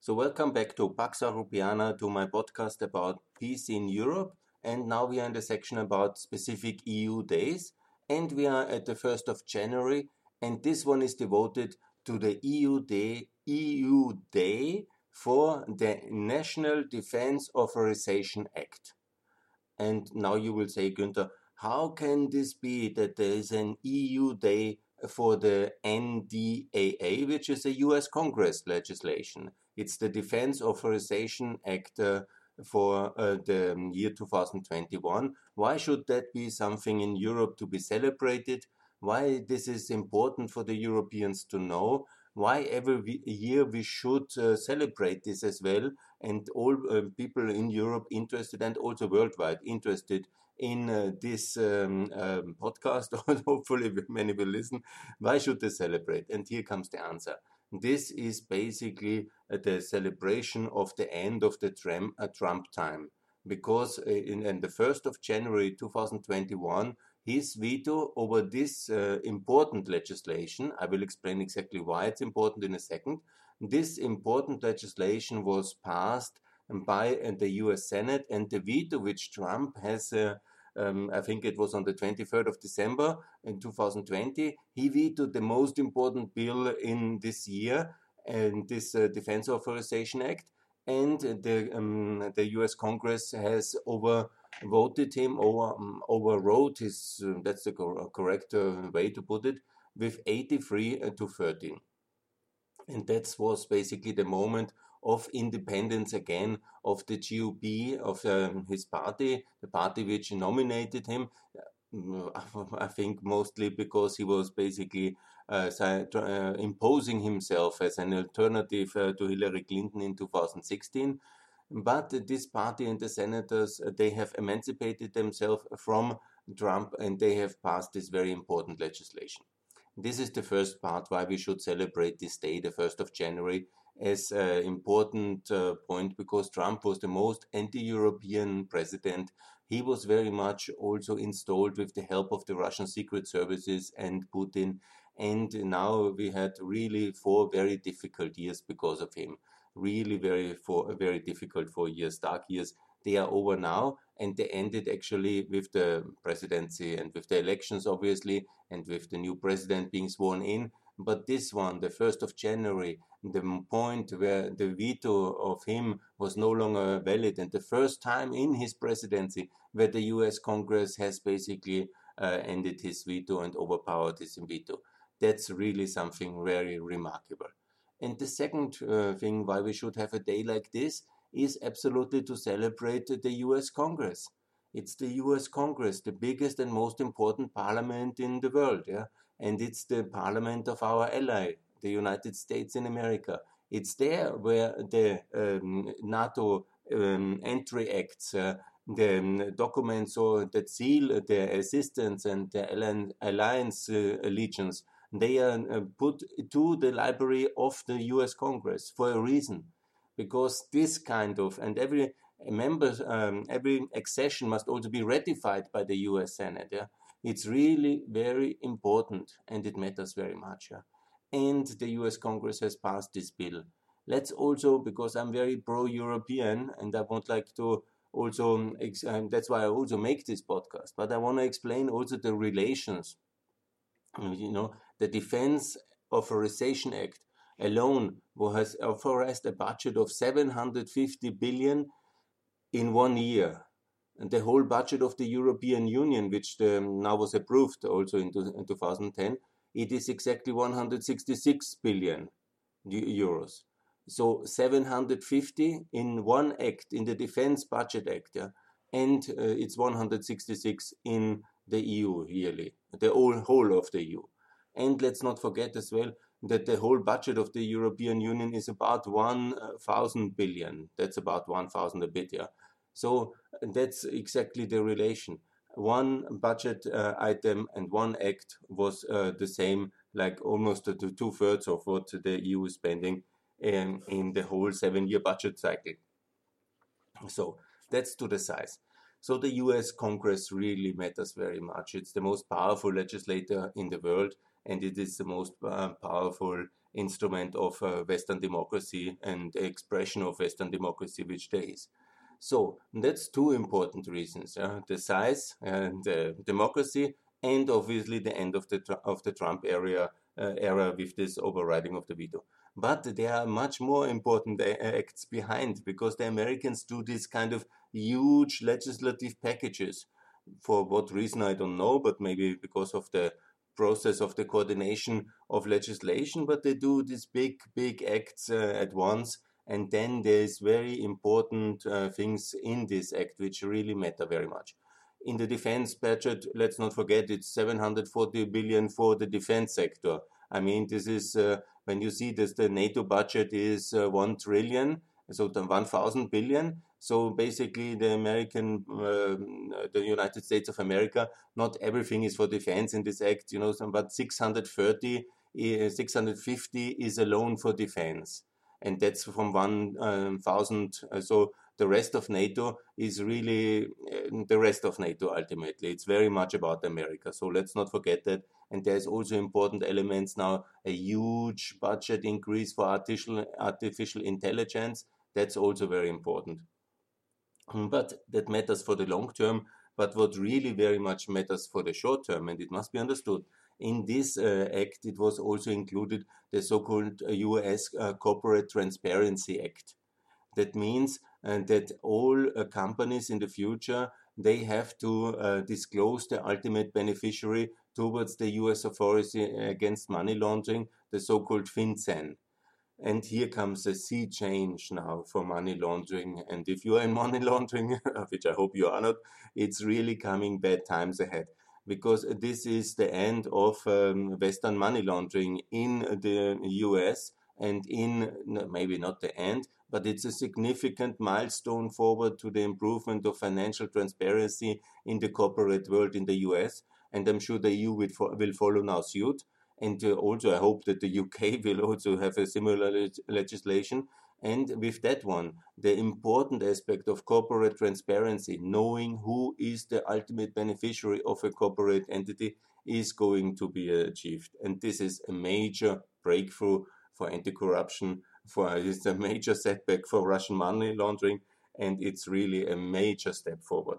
So, welcome back to Pax Europiana, to my podcast about peace in Europe. And now we are in the section about specific EU days. And we are at the 1st of January. And this one is devoted to the EU Day, EU Day for the National Defense Authorization Act. And now you will say, Günther, how can this be that there is an EU Day for the NDAA, which is a US Congress legislation? It's the Defense Authorization Act uh, for uh, the year 2021. Why should that be something in Europe to be celebrated? Why this is important for the Europeans to know? Why every year we should uh, celebrate this as well? And all people in Europe interested and also worldwide interested in uh, this um, um, podcast, hopefully many will listen. Why should they celebrate? And here comes the answer. This is basically the celebration of the end of the Trump, uh, time. Because uh, in, the 1st of January 2021, his veto over this uh, important legislation, I will explain exactly why it's important in a second, this important legislation was passed by the US Senate and the veto which Trump has uh, um, I think it was on the 23rd of December in 2020, he vetoed the most important bill in this year, and this uh, Defense Authorization Act. And the um, the U.S. Congress has overvoted him, over um, overrode his. Uh, that's the cor correct uh, way to put it, with 83 uh, to 13. And that was basically the moment of independence again of the GOP, of um, his party, the party which nominated him. I think mostly because he was basically uh, uh, imposing himself as an alternative uh, to Hillary Clinton in 2016. But this party and the senators, uh, they have emancipated themselves from Trump and they have passed this very important legislation. This is the first part why we should celebrate this day, the 1st of January, as an important uh, point because Trump was the most anti European president. He was very much also installed with the help of the Russian secret services and Putin. And now we had really four very difficult years because of him. Really, very four very difficult four years, dark years. They are over now, and they ended actually with the presidency and with the elections, obviously, and with the new president being sworn in. But this one, the 1st of January, the point where the veto of him was no longer valid, and the first time in his presidency where the US Congress has basically uh, ended his veto and overpowered his veto. That's really something very remarkable. And the second uh, thing why we should have a day like this is absolutely to celebrate the US Congress. It's the US Congress, the biggest and most important parliament in the world. Yeah? And it's the parliament of our ally, the United States in America. It's there where the um, NATO um, entry acts, uh, the um, documents or that seal the assistance and the alliance uh, allegiance, they are uh, put to the library of the U.S. Congress for a reason, because this kind of and every member, um, every accession must also be ratified by the U.S. Senate. Yeah? It's really very important and it matters very much. Yeah? And the US Congress has passed this bill. Let's also, because I'm very pro European and I would like to also, um, that's why I also make this podcast, but I want to explain also the relations. You know, the Defense Authorization Act alone has authorized a budget of 750 billion in one year and the whole budget of the European Union, which um, now was approved also in, in 2010, it is exactly 166 billion euros. So 750 in one act, in the Defense Budget Act, yeah, and uh, it's 166 in the EU yearly, the whole, whole of the EU. And let's not forget as well that the whole budget of the European Union is about 1,000 billion. That's about 1,000 a bit, yeah. So that's exactly the relation. One budget uh, item and one act was uh, the same, like almost two thirds of what the EU is spending in, in the whole seven year budget cycle. So that's to the size. So the US Congress really matters very much. It's the most powerful legislator in the world, and it is the most uh, powerful instrument of uh, Western democracy and expression of Western democracy, which there is. So that's two important reasons: uh, the size and uh, democracy, and obviously the end of the of the Trump area uh, era with this overriding of the veto. But there are much more important acts behind because the Americans do this kind of huge legislative packages. For what reason, I don't know, but maybe because of the process of the coordination of legislation, but they do these big, big acts uh, at once. And then there's very important uh, things in this act which really matter very much. In the defense budget, let's not forget it's 740 billion for the defense sector. I mean, this is uh, when you see this, the NATO budget is uh, 1 trillion, so 1,000 billion. So basically, the American, uh, the United States of America, not everything is for defense in this act, you know, but 630, uh, 650 is a loan for defense. And that's from 1,000. Um, uh, so the rest of NATO is really uh, the rest of NATO ultimately. It's very much about America. So let's not forget that. And there's also important elements now a huge budget increase for artificial, artificial intelligence. That's also very important. Hmm, but that matters for the long term. But what really very much matters for the short term, and it must be understood, in this uh, act, it was also included the so called US uh, Corporate Transparency Act. That means that all uh, companies in the future they have to uh, disclose the ultimate beneficiary towards the US authority against money laundering, the so-called FinCEN. And here comes a sea change now for money laundering. And if you are in money laundering, which I hope you are not, it's really coming bad times ahead because this is the end of um, Western money laundering in the US and in maybe not the end, but it's a significant milestone forward to the improvement of financial transparency in the corporate world in the US. And I'm sure the EU will, will follow now suit. And uh, also, I hope that the UK will also have a similar le- legislation. And with that one, the important aspect of corporate transparency, knowing who is the ultimate beneficiary of a corporate entity, is going to be achieved. And this is a major breakthrough for anti corruption for it's a major setback for Russian money laundering, and it's really a major step forward.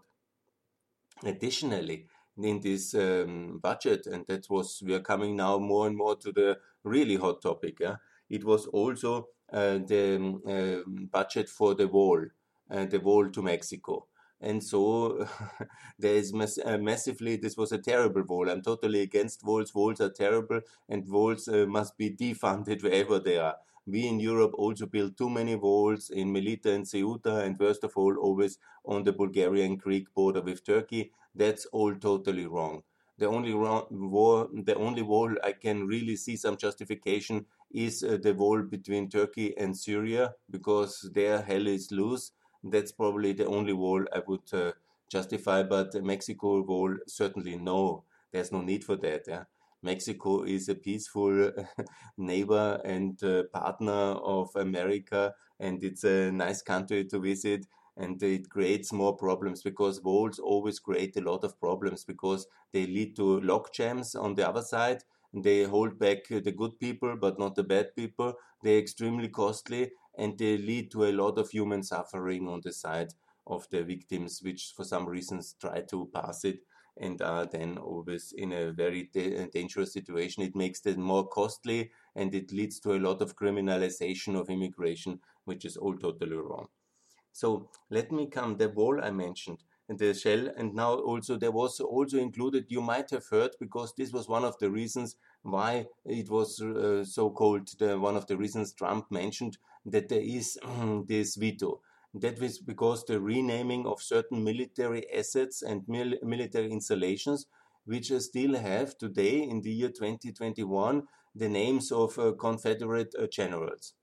Additionally, in this um, budget, and that was we are coming now more and more to the really hot topic. Yeah? It was also the uh, budget for the wall, uh, the wall to Mexico. And so there is mass- uh, massively, this was a terrible wall. I'm totally against walls. Walls are terrible, and walls uh, must be defunded wherever they are. We in Europe also built too many walls in Melilla and Ceuta, and worst of all, always on the Bulgarian Greek border with Turkey. That's all totally wrong. The only wall, the only wall I can really see some justification is uh, the wall between Turkey and Syria, because there hell is loose. That's probably the only wall I would uh, justify, but Mexico wall certainly no. There's no need for that. Yeah? Mexico is a peaceful neighbor and uh, partner of America, and it's a nice country to visit. And it creates more problems because walls always create a lot of problems because they lead to log jams on the other side. They hold back the good people, but not the bad people. They're extremely costly and they lead to a lot of human suffering on the side of the victims, which for some reasons try to pass it and are then always in a very da- dangerous situation. It makes them more costly and it leads to a lot of criminalization of immigration, which is all totally wrong. So let me come the wall I mentioned the shell and now also there was also included you might have heard because this was one of the reasons why it was uh, so called the, one of the reasons trump mentioned that there is this veto that was because the renaming of certain military assets and mil military installations, which still have today in the year 2021 the names of uh, Confederate uh, generals.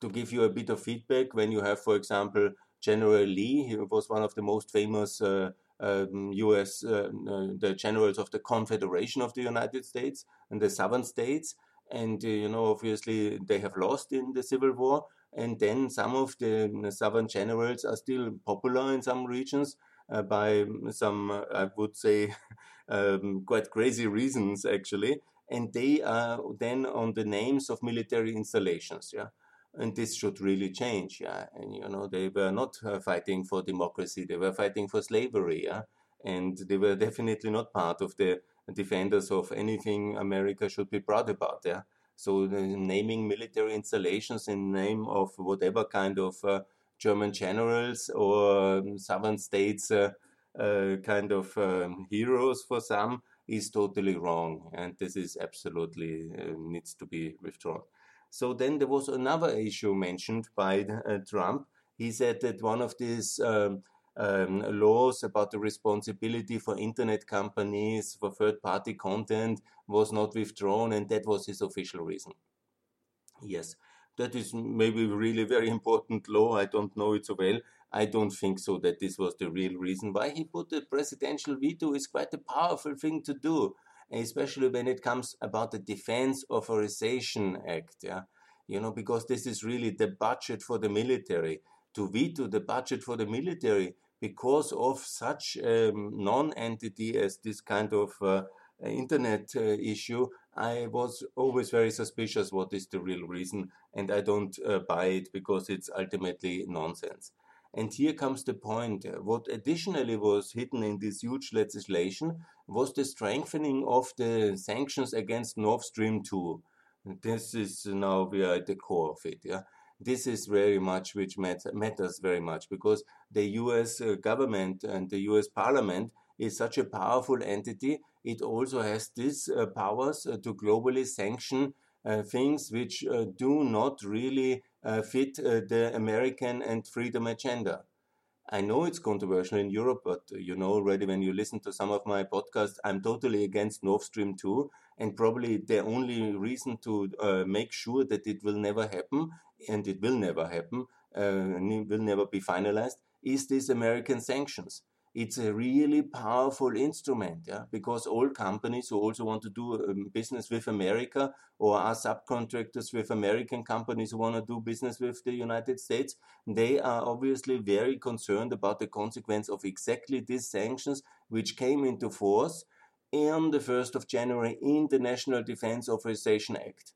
To give you a bit of feedback, when you have, for example, General Lee, he was one of the most famous uh, um, U.S. Uh, uh, the generals of the Confederation of the United States and the Southern states, and uh, you know obviously they have lost in the Civil War and then some of the southern generals are still popular in some regions uh, by some, uh, I would say, um, quite crazy reasons actually. and they are then on the names of military installations. Yeah, and this should really change. Yeah, and you know they were not uh, fighting for democracy; they were fighting for slavery. Yeah, and they were definitely not part of the defenders of anything America should be proud about. Yeah, so naming military installations in name of whatever kind of uh, German generals or um, southern states uh, uh, kind of um, heroes for some is totally wrong, and this is absolutely uh, needs to be withdrawn. So then there was another issue mentioned by uh, Trump. He said that one of these um, um, laws about the responsibility for internet companies for third party content was not withdrawn, and that was his official reason. Yes, that is maybe really very important law. I don't know it so well. I don't think so that this was the real reason why he put the presidential veto is quite a powerful thing to do especially when it comes about the Defense Authorization Act. Yeah, you know, because this is really the budget for the military. To veto the budget for the military because of such um, non-entity as this kind of uh, internet uh, issue, I was always very suspicious what is the real reason, and I don't uh, buy it because it's ultimately nonsense. And here comes the point. What additionally was hidden in this huge legislation was the strengthening of the sanctions against Nord Stream 2. This is now we are at the core of it. Yeah, this is very much which matters very much because the U.S. Uh, government and the U.S. Parliament is such a powerful entity. It also has these uh, powers uh, to globally sanction uh, things which uh, do not really uh, fit the American and freedom agenda. I know it's controversial in Europe, but you know already when you listen to some of my podcasts, I'm totally against Nord Stream 2. And probably the only reason to uh, make sure that it will never happen, and it will never happen, uh, will never be finalized, is these American sanctions it's a really powerful instrument yeah? because all companies who also want to do um, business with America or are subcontractors with American companies who want to do business with the United States, they are obviously very concerned about the consequence of exactly these sanctions which came into force on the 1st of January in the National Defense Authorization Act.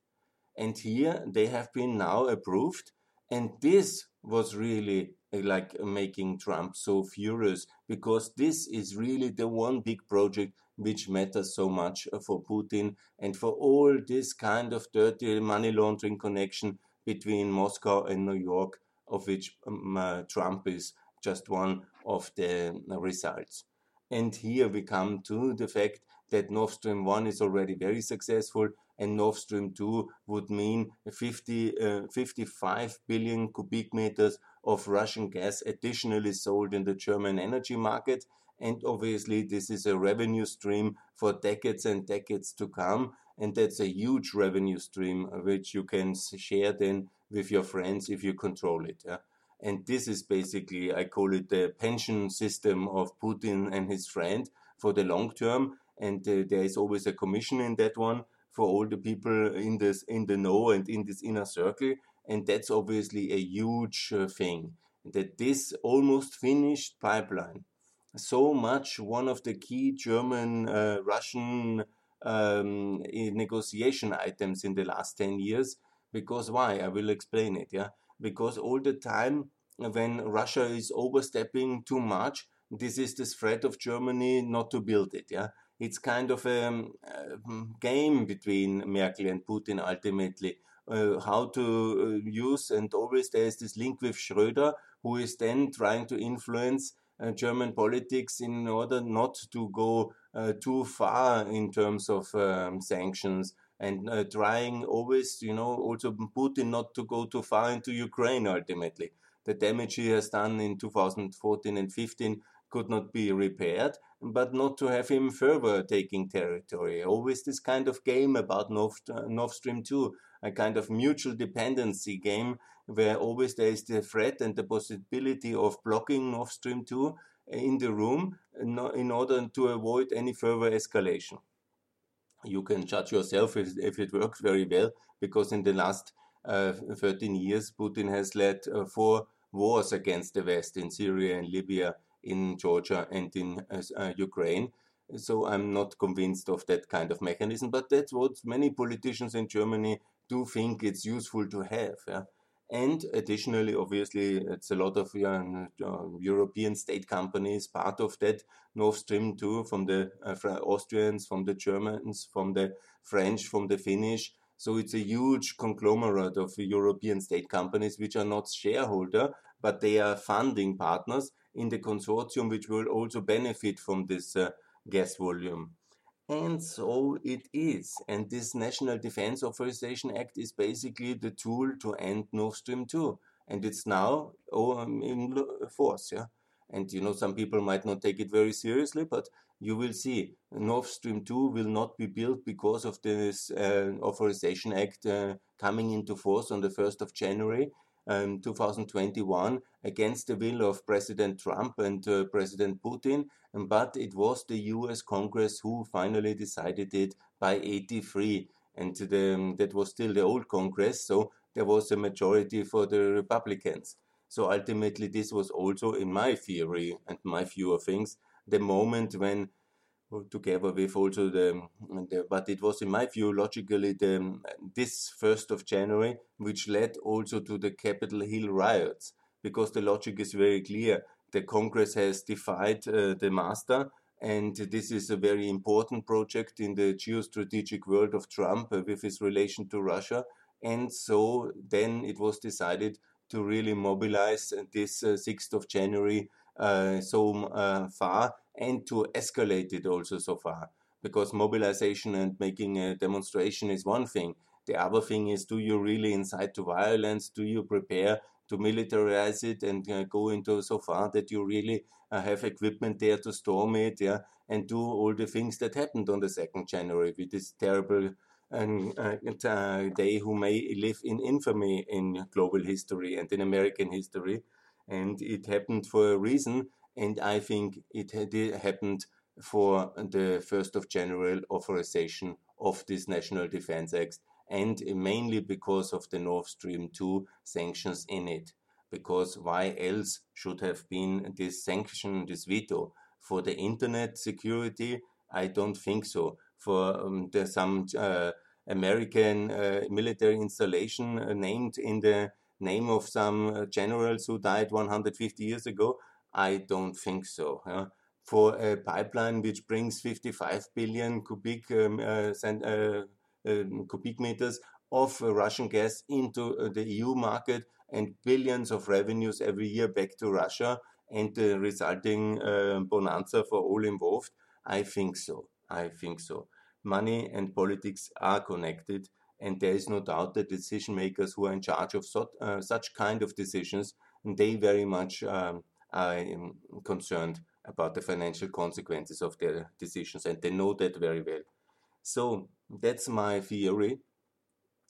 And here they have been now approved. And this was really like making Trump so furious because this is really the one big project which matters so much for Putin and for all this kind of dirty money laundering connection between Moscow and New York, of which um, uh, Trump is just one of the results. And here we come to the fact that Nord Stream 1 is already very successful and Nord Stream 2 would mean 50, uh, 55 billion cubic meters of Russian gas additionally sold in the German energy market. And obviously, this is a revenue stream for decades and decades to come. And that's a huge revenue stream which you can share then with your friends if you control it. Yeah? And this is basically, I call it the pension system of Putin and his friend for the long term. And uh, there is always a commission in that one for all the people in this in the know and in this inner circle and that's obviously a huge uh, thing that this almost finished pipeline. So much one of the key german uh, russian um, negotiation items in the last 10 years because why? I will explain it yeah? Because all the time when russia is overstepping too much this is the threat of germany not to build it yeah it's kind of a, um, a game between merkel and putin ultimately uh, how to uh, use, and always there is this link with Schröder, who is then trying to influence uh, German politics in order not to go uh, too far in terms of um, sanctions and uh, trying always, you know, also Putin not to go too far into Ukraine ultimately. The damage he has done in 2014 and 15 could not be repaired, but not to have him further taking territory. Always this kind of game about Nord, Nord Stream 2 a kind of mutual dependency game where always there is the threat and the possibility of blocking Nord Stream 2 in the room in order to avoid any further escalation. You can judge yourself if, if it works very well, because in the last uh, 13 years, Putin has led uh, four wars against the West in Syria and Libya, in Georgia, and in uh, Ukraine. So I'm not convinced of that kind of mechanism, but that's what many politicians in Germany do think it's useful to have. Yeah? And additionally, obviously, it's a lot of uh, European state companies part of that Nord Stream 2 from the uh, Austrians, from the Germans, from the French, from the Finnish. So it's a huge conglomerate of European state companies which are not shareholder, but they are funding partners in the consortium which will also benefit from this uh, gas volume. And so it is. And this National Defense Authorization Act is basically the tool to end Nord Stream 2. And it's now um, in force. Yeah. And you know, some people might not take it very seriously, but you will see Nord Stream 2 will not be built because of this uh, Authorization Act uh, coming into force on the 1st of January um, 2021 against the will of President Trump and uh, President Putin. But it was the US Congress who finally decided it by 83. And the, um, that was still the old Congress, so there was a majority for the Republicans. So ultimately, this was also, in my theory and my view of things, the moment when together with also the, the, but it was in my view logically the this first of January which led also to the Capitol Hill riots because the logic is very clear. The Congress has defied uh, the master and this is a very important project in the geostrategic world of Trump uh, with his relation to Russia. And so then it was decided to really mobilize this uh, 6th of January so uh, far and to escalate it also so far. Because mobilization and making a demonstration is one thing. The other thing is, do you really incite to violence? Do you prepare to militarize it and uh, go into so far that you really uh, have equipment there to storm it, yeah, and do all the things that happened on the second January with this terrible um, uh, day who may live in infamy in global history and in American history, and it happened for a reason, and I think it happened for the 1st of January authorization of this National Defense Act and mainly because of the Nord Stream 2 sanctions in it. Because why else should have been this sanction, this veto? For the internet security, I don't think so. For um, some uh, American uh, military installation uh, named in the name of some uh, generals who died 150 years ago, I don't think so. Yeah. For a pipeline which brings 55 billion cubic um, uh, uh, um, cubic meters of uh, Russian gas into uh, the EU market and billions of revenues every year back to Russia and the resulting uh, bonanza for all involved, I think so. I think so. Money and politics are connected, and there is no doubt that decision makers who are in charge of so, uh, such kind of decisions, they very much um, I am concerned about the financial consequences of their decisions, and they know that very well. So that's my theory.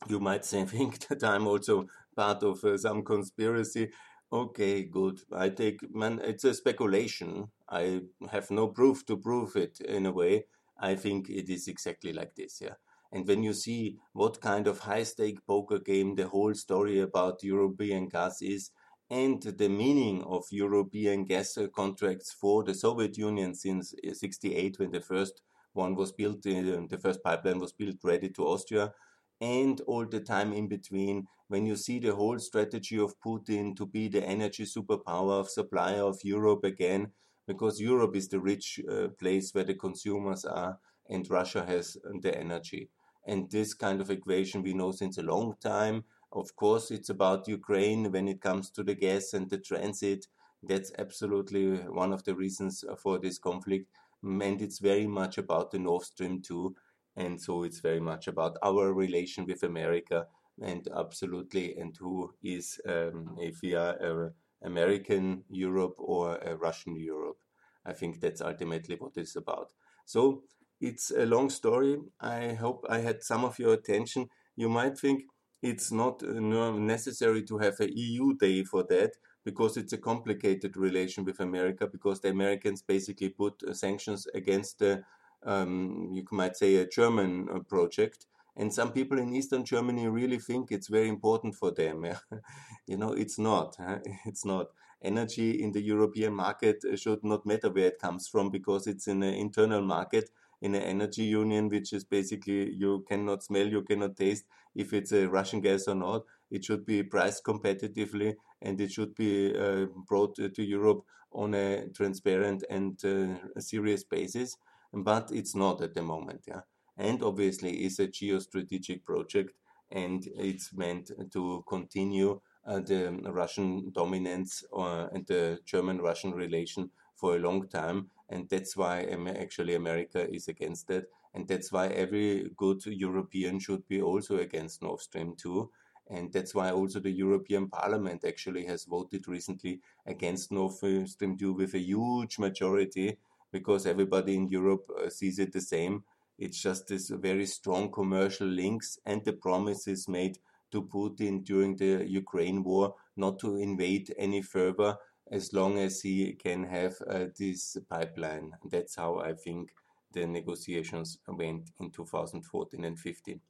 You might say, think that I'm also part of uh, some conspiracy. Okay, good. I take, man, it's a speculation. I have no proof to prove it in a way. I think it is exactly like this, yeah. And when you see what kind of high stake poker game the whole story about European gas is, and the meaning of European gas contracts for the Soviet Union since 68 when the first one was built, uh, the first pipeline was built ready to Austria, and all the time in between, when you see the whole strategy of Putin to be the energy superpower of supplier of Europe again, because Europe is the rich uh, place where the consumers are, and Russia has the energy. And this kind of equation we know since a long time of course, it's about Ukraine when it comes to the gas and the transit. That's absolutely one of the reasons for this conflict. And it's very much about the Nord Stream 2. And so it's very much about our relation with America and absolutely, and who is, um, if we are a American Europe or a Russian Europe. I think that's ultimately what it's about. So it's a long story. I hope I had some of your attention. You might think, it's not uh, necessary to have a EU day for that because it's a complicated relation with America because the Americans basically put uh, sanctions against the um, you might say a German uh, project And some people in Eastern Germany really think it's very important for them. you know, it's not. Huh? It's not. Energy in the European market should not matter where it comes from because it's in an internal market in an energy union, which is basically you cannot smell, you cannot taste if it's a Russian gas or not. It should be priced competitively and it should be uh, brought to Europe on a transparent and uh, serious basis. But it's not at the moment. Yeah and obviously is a geostrategic project and it's meant to continue uh, the Russian dominance uh, and the German-Russian relation for a long time, and that's why actually America is against that, and that's why every good European should be also against Nord Stream 2, and that's why also the European Parliament actually has voted recently against Nord Stream 2 with a huge majority, because everybody in Europe uh, sees it the same. It's just this very strong commercial links and the promises made to Putin during the Ukraine war not to invade any further as long as he can have uh, this pipeline. That's how I think the negotiations went in 2014 and 15.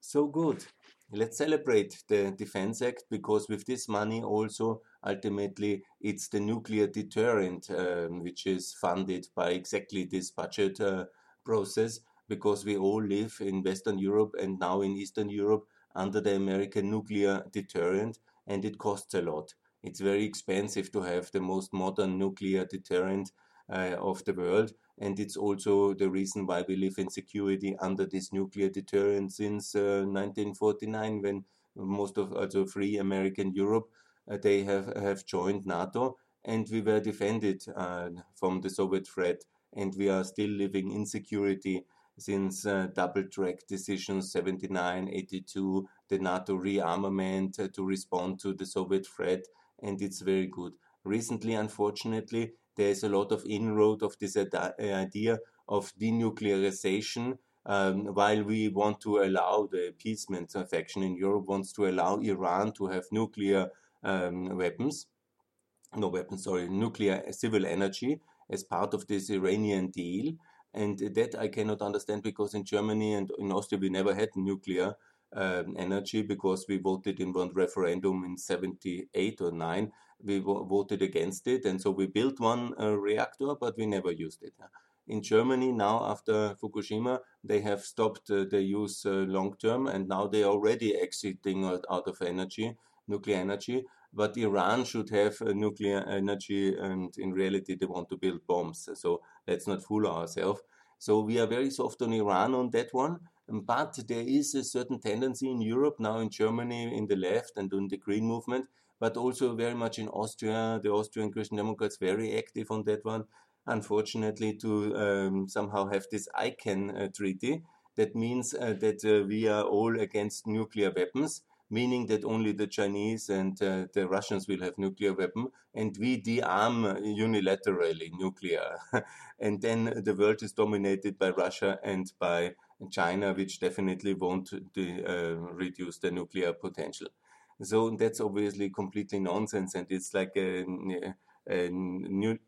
So good. Let's celebrate the Defense Act because with this money also ultimately it's the nuclear deterrent um, which is funded by exactly this budget uh, process because we all live in Western Europe and now in Eastern Europe under the American nuclear deterrent, and it costs a lot. It's very expensive to have the most modern nuclear deterrent uh, of the world, and it's also the reason why we live in security under this nuclear deterrent since uh, 1949, when most of also free American Europe uh, they have have joined NATO, and we were defended uh, from the Soviet threat, and we are still living in security since uh, double track decisions 79, 82, the NATO rearmament uh, to respond to the Soviet threat, and it's very good. Recently, unfortunately, there is a lot of inroad of this idea of denuclearization. Um, while we want to allow the appeasement faction in Europe wants to allow Iran to have nuclear um, weapons, no weapons, sorry, nuclear civil energy as part of this Iranian deal. And that I cannot understand because in Germany and in Austria we never had nuclear um, energy because we voted in one referendum in 78 or 9. We voted against it. And so we built one uh, reactor, but we never used it. In Germany, now after Fukushima, they have stopped uh, the use uh, long term and now they are already exiting out, out of energy, nuclear energy but Iran should have nuclear energy, and in reality, they want to build bombs. So let's not fool ourselves. So we are very soft on Iran on that one. But there is a certain tendency in Europe, now in Germany, in the left and in the Green movement, but also very much in Austria. The Austrian Christian Democrats very active on that one. Unfortunately, to um, somehow have this ICAN uh, treaty, that means uh, that uh, we are all against nuclear weapons meaning that only the Chinese and uh, the Russians will have nuclear weapon, and we de-arm unilaterally nuclear, and then the world is dominated by Russia and by China, which definitely won't de- uh, reduce the nuclear potential. So that's obviously completely nonsense, and it's like a, a, new,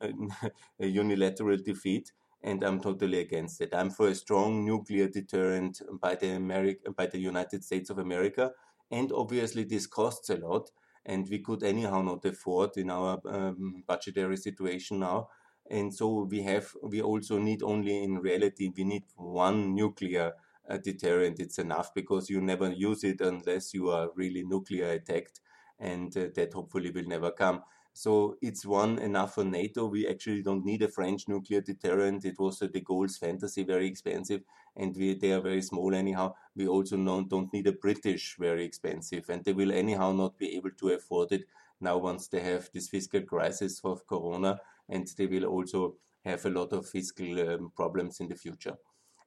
a unilateral defeat and I'm totally against it. I'm for a strong nuclear deterrent by the Ameri- by the United States of America, and obviously this costs a lot and we could anyhow not afford in our um, budgetary situation now and so we have we also need only in reality we need one nuclear uh, deterrent it's enough because you never use it unless you are really nuclear attacked and uh, that hopefully will never come so it's one enough for NATO. We actually don't need a French nuclear deterrent. It was uh, de Gaulle's fantasy, very expensive, and we, they are very small anyhow. We also don't, don't need a British, very expensive, and they will anyhow not be able to afford it now once they have this fiscal crisis of Corona, and they will also have a lot of fiscal um, problems in the future.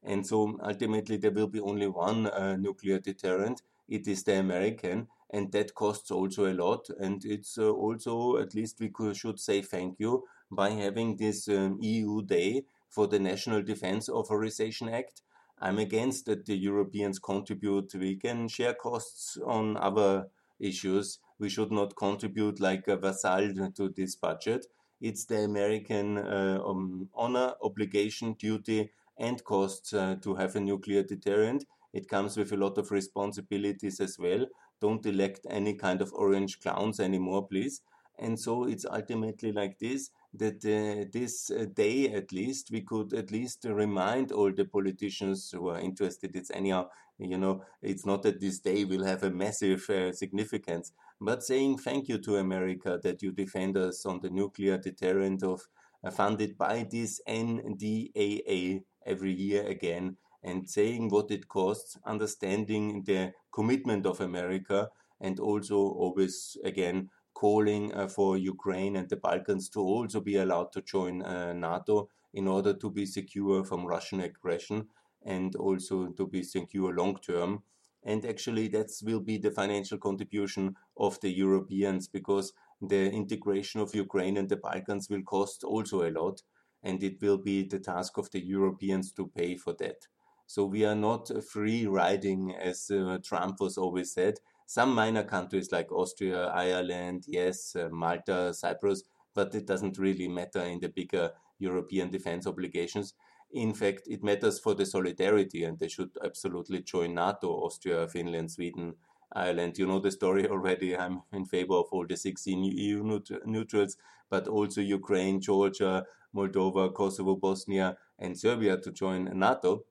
And so ultimately, there will be only one uh, nuclear deterrent. It is the American, and that costs also a lot. And it's uh, also, at least we could, should say thank you by having this um, EU Day for the National Defense Authorization Act. I'm against that the Europeans contribute. We can share costs on other issues. We should not contribute like a vassal to this budget. It's the American uh, um, honor, obligation, duty, and costs uh, to have a nuclear deterrent. it comes with a lot of responsibilities as well. Don't elect any kind of orange clowns anymore, please. And so it's ultimately like this that uh, this uh, day at least we could at least remind all the politicians who are interested it's anyhow you know it's not that this day will have a massive uh, significance but saying thank you to america that you defend us on the nuclear deterrent of uh, funded by this ndaa every year again and saying what it costs understanding the commitment of america and also always again calling uh, for Ukraine and the Balkans to also be allowed to join uh, NATO in order to be secure from Russian aggression and also to be secure long term. And actually, that will be the financial contribution of the Europeans because the integration of Ukraine and the Balkans will cost also a lot. And it will be the task of the Europeans to pay for that. So we are not free riding, as uh, Trump was always said some minor countries like Austria, Ireland, yes, uh, Malta, Cyprus, but it doesn't really matter in the bigger European defense obligations. In fact, it matters for the solidarity, and they should absolutely join NATO, Austria, Finland, Sweden, Ireland. You know the story already. I'm in favor of all the 16 EU neutrals, but also Ukraine, Georgia, Moldova, Kosovo, Bosnia, and Serbia to join NATO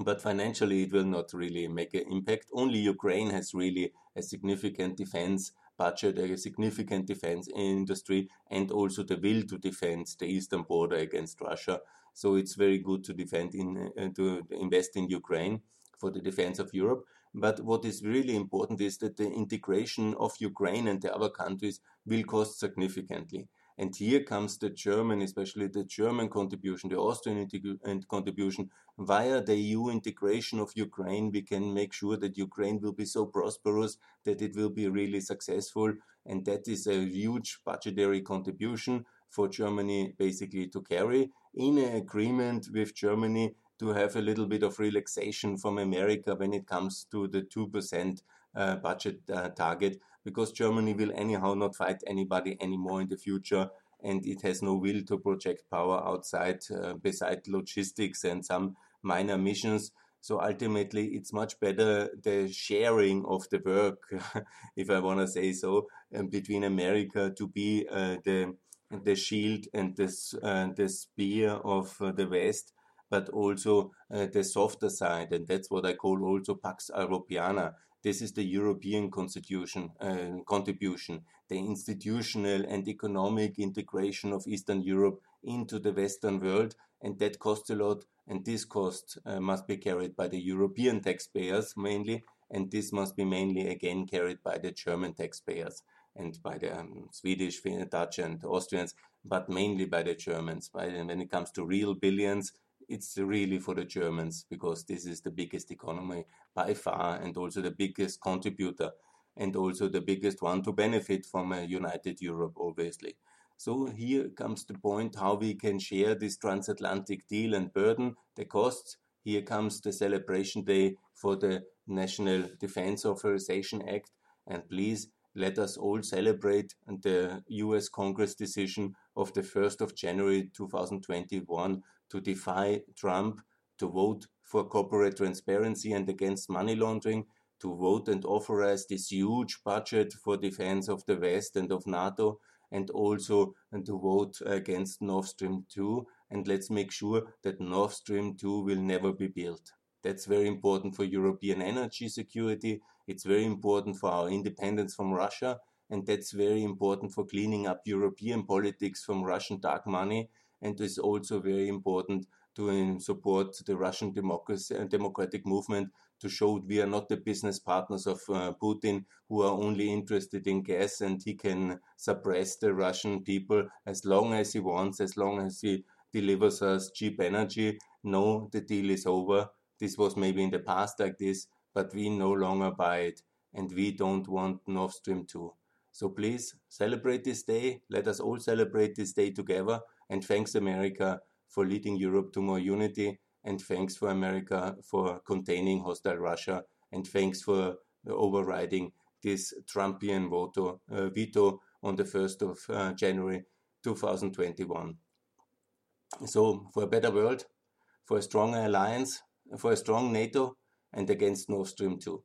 but financially it will not really make an impact. Only Ukraine has really a significant defense budget, a significant defense industry, and also the will to defend the eastern border against Russia. So it's very good to defend in uh, to invest in Ukraine for the defense of Europe. But what is really important is that the integration of Ukraine and the other countries will cost significantly. And here comes the German, especially the German contribution, the Austrian contribution. Via the EU integration of Ukraine, we can make sure that Ukraine will be so prosperous that it will be really successful. And that is a huge budgetary contribution for Germany basically to carry in an agreement with Germany to have a little bit of relaxation from America when it comes to the 2% uh, budget uh, target because Germany will anyhow not fight anybody anymore in the future and it has no will to project power outside uh, beside logistics and some minor missions. So ultimately it's much better the sharing of the work if i want to say so um, between america to be uh, the the shield and this uh, the spear of uh, the west but also uh, the softer side and that's what i call also pax europiana this is the European constitution uh, contribution, the institutional and economic integration of Eastern Europe into the Western world, and that costs a lot. And this cost uh, must be carried by the European taxpayers mainly, and this must be mainly again carried by the German taxpayers and by the um, Swedish, Dutch, and Austrians, but mainly by the Germans. By, when it comes to real billions, it's really for the Germans because this is the biggest economy by far and also the biggest contributor and also the biggest one to benefit from a united Europe, obviously. So here comes the point how we can share this transatlantic deal and burden the costs. Here comes the celebration day for the National Defense Authorization Act. And please let us all celebrate the US Congress decision of the 1st of January 2021 to defy Trump, to vote for corporate transparency and against money laundering, to vote and authorize this huge budget for defense of the West and of NATO, and also and to vote against Nord Stream 2. And let's make sure that Nord Stream 2 will never be built. That's very important for European energy security. It's very important for our independence from Russia. And that's very important for cleaning up European politics from Russian dark money and it's also very important to support the Russian democracy and democratic movement to show we are not the business partners of uh, Putin who are only interested in gas and he can suppress the Russian people as long as he wants, as long as he delivers us cheap energy. No, the deal is over. This was maybe in the past like this, but we no longer buy it and we don't want Nord Stream 2. So please celebrate this day. Let us all celebrate this day together and thanks America for leading Europe to more unity. And thanks for America for containing hostile Russia. And thanks for overriding this Trumpian veto, uh, veto on the 1st of uh, January 2021. So, for a better world, for a stronger alliance, for a strong NATO, and against Nord Stream 2.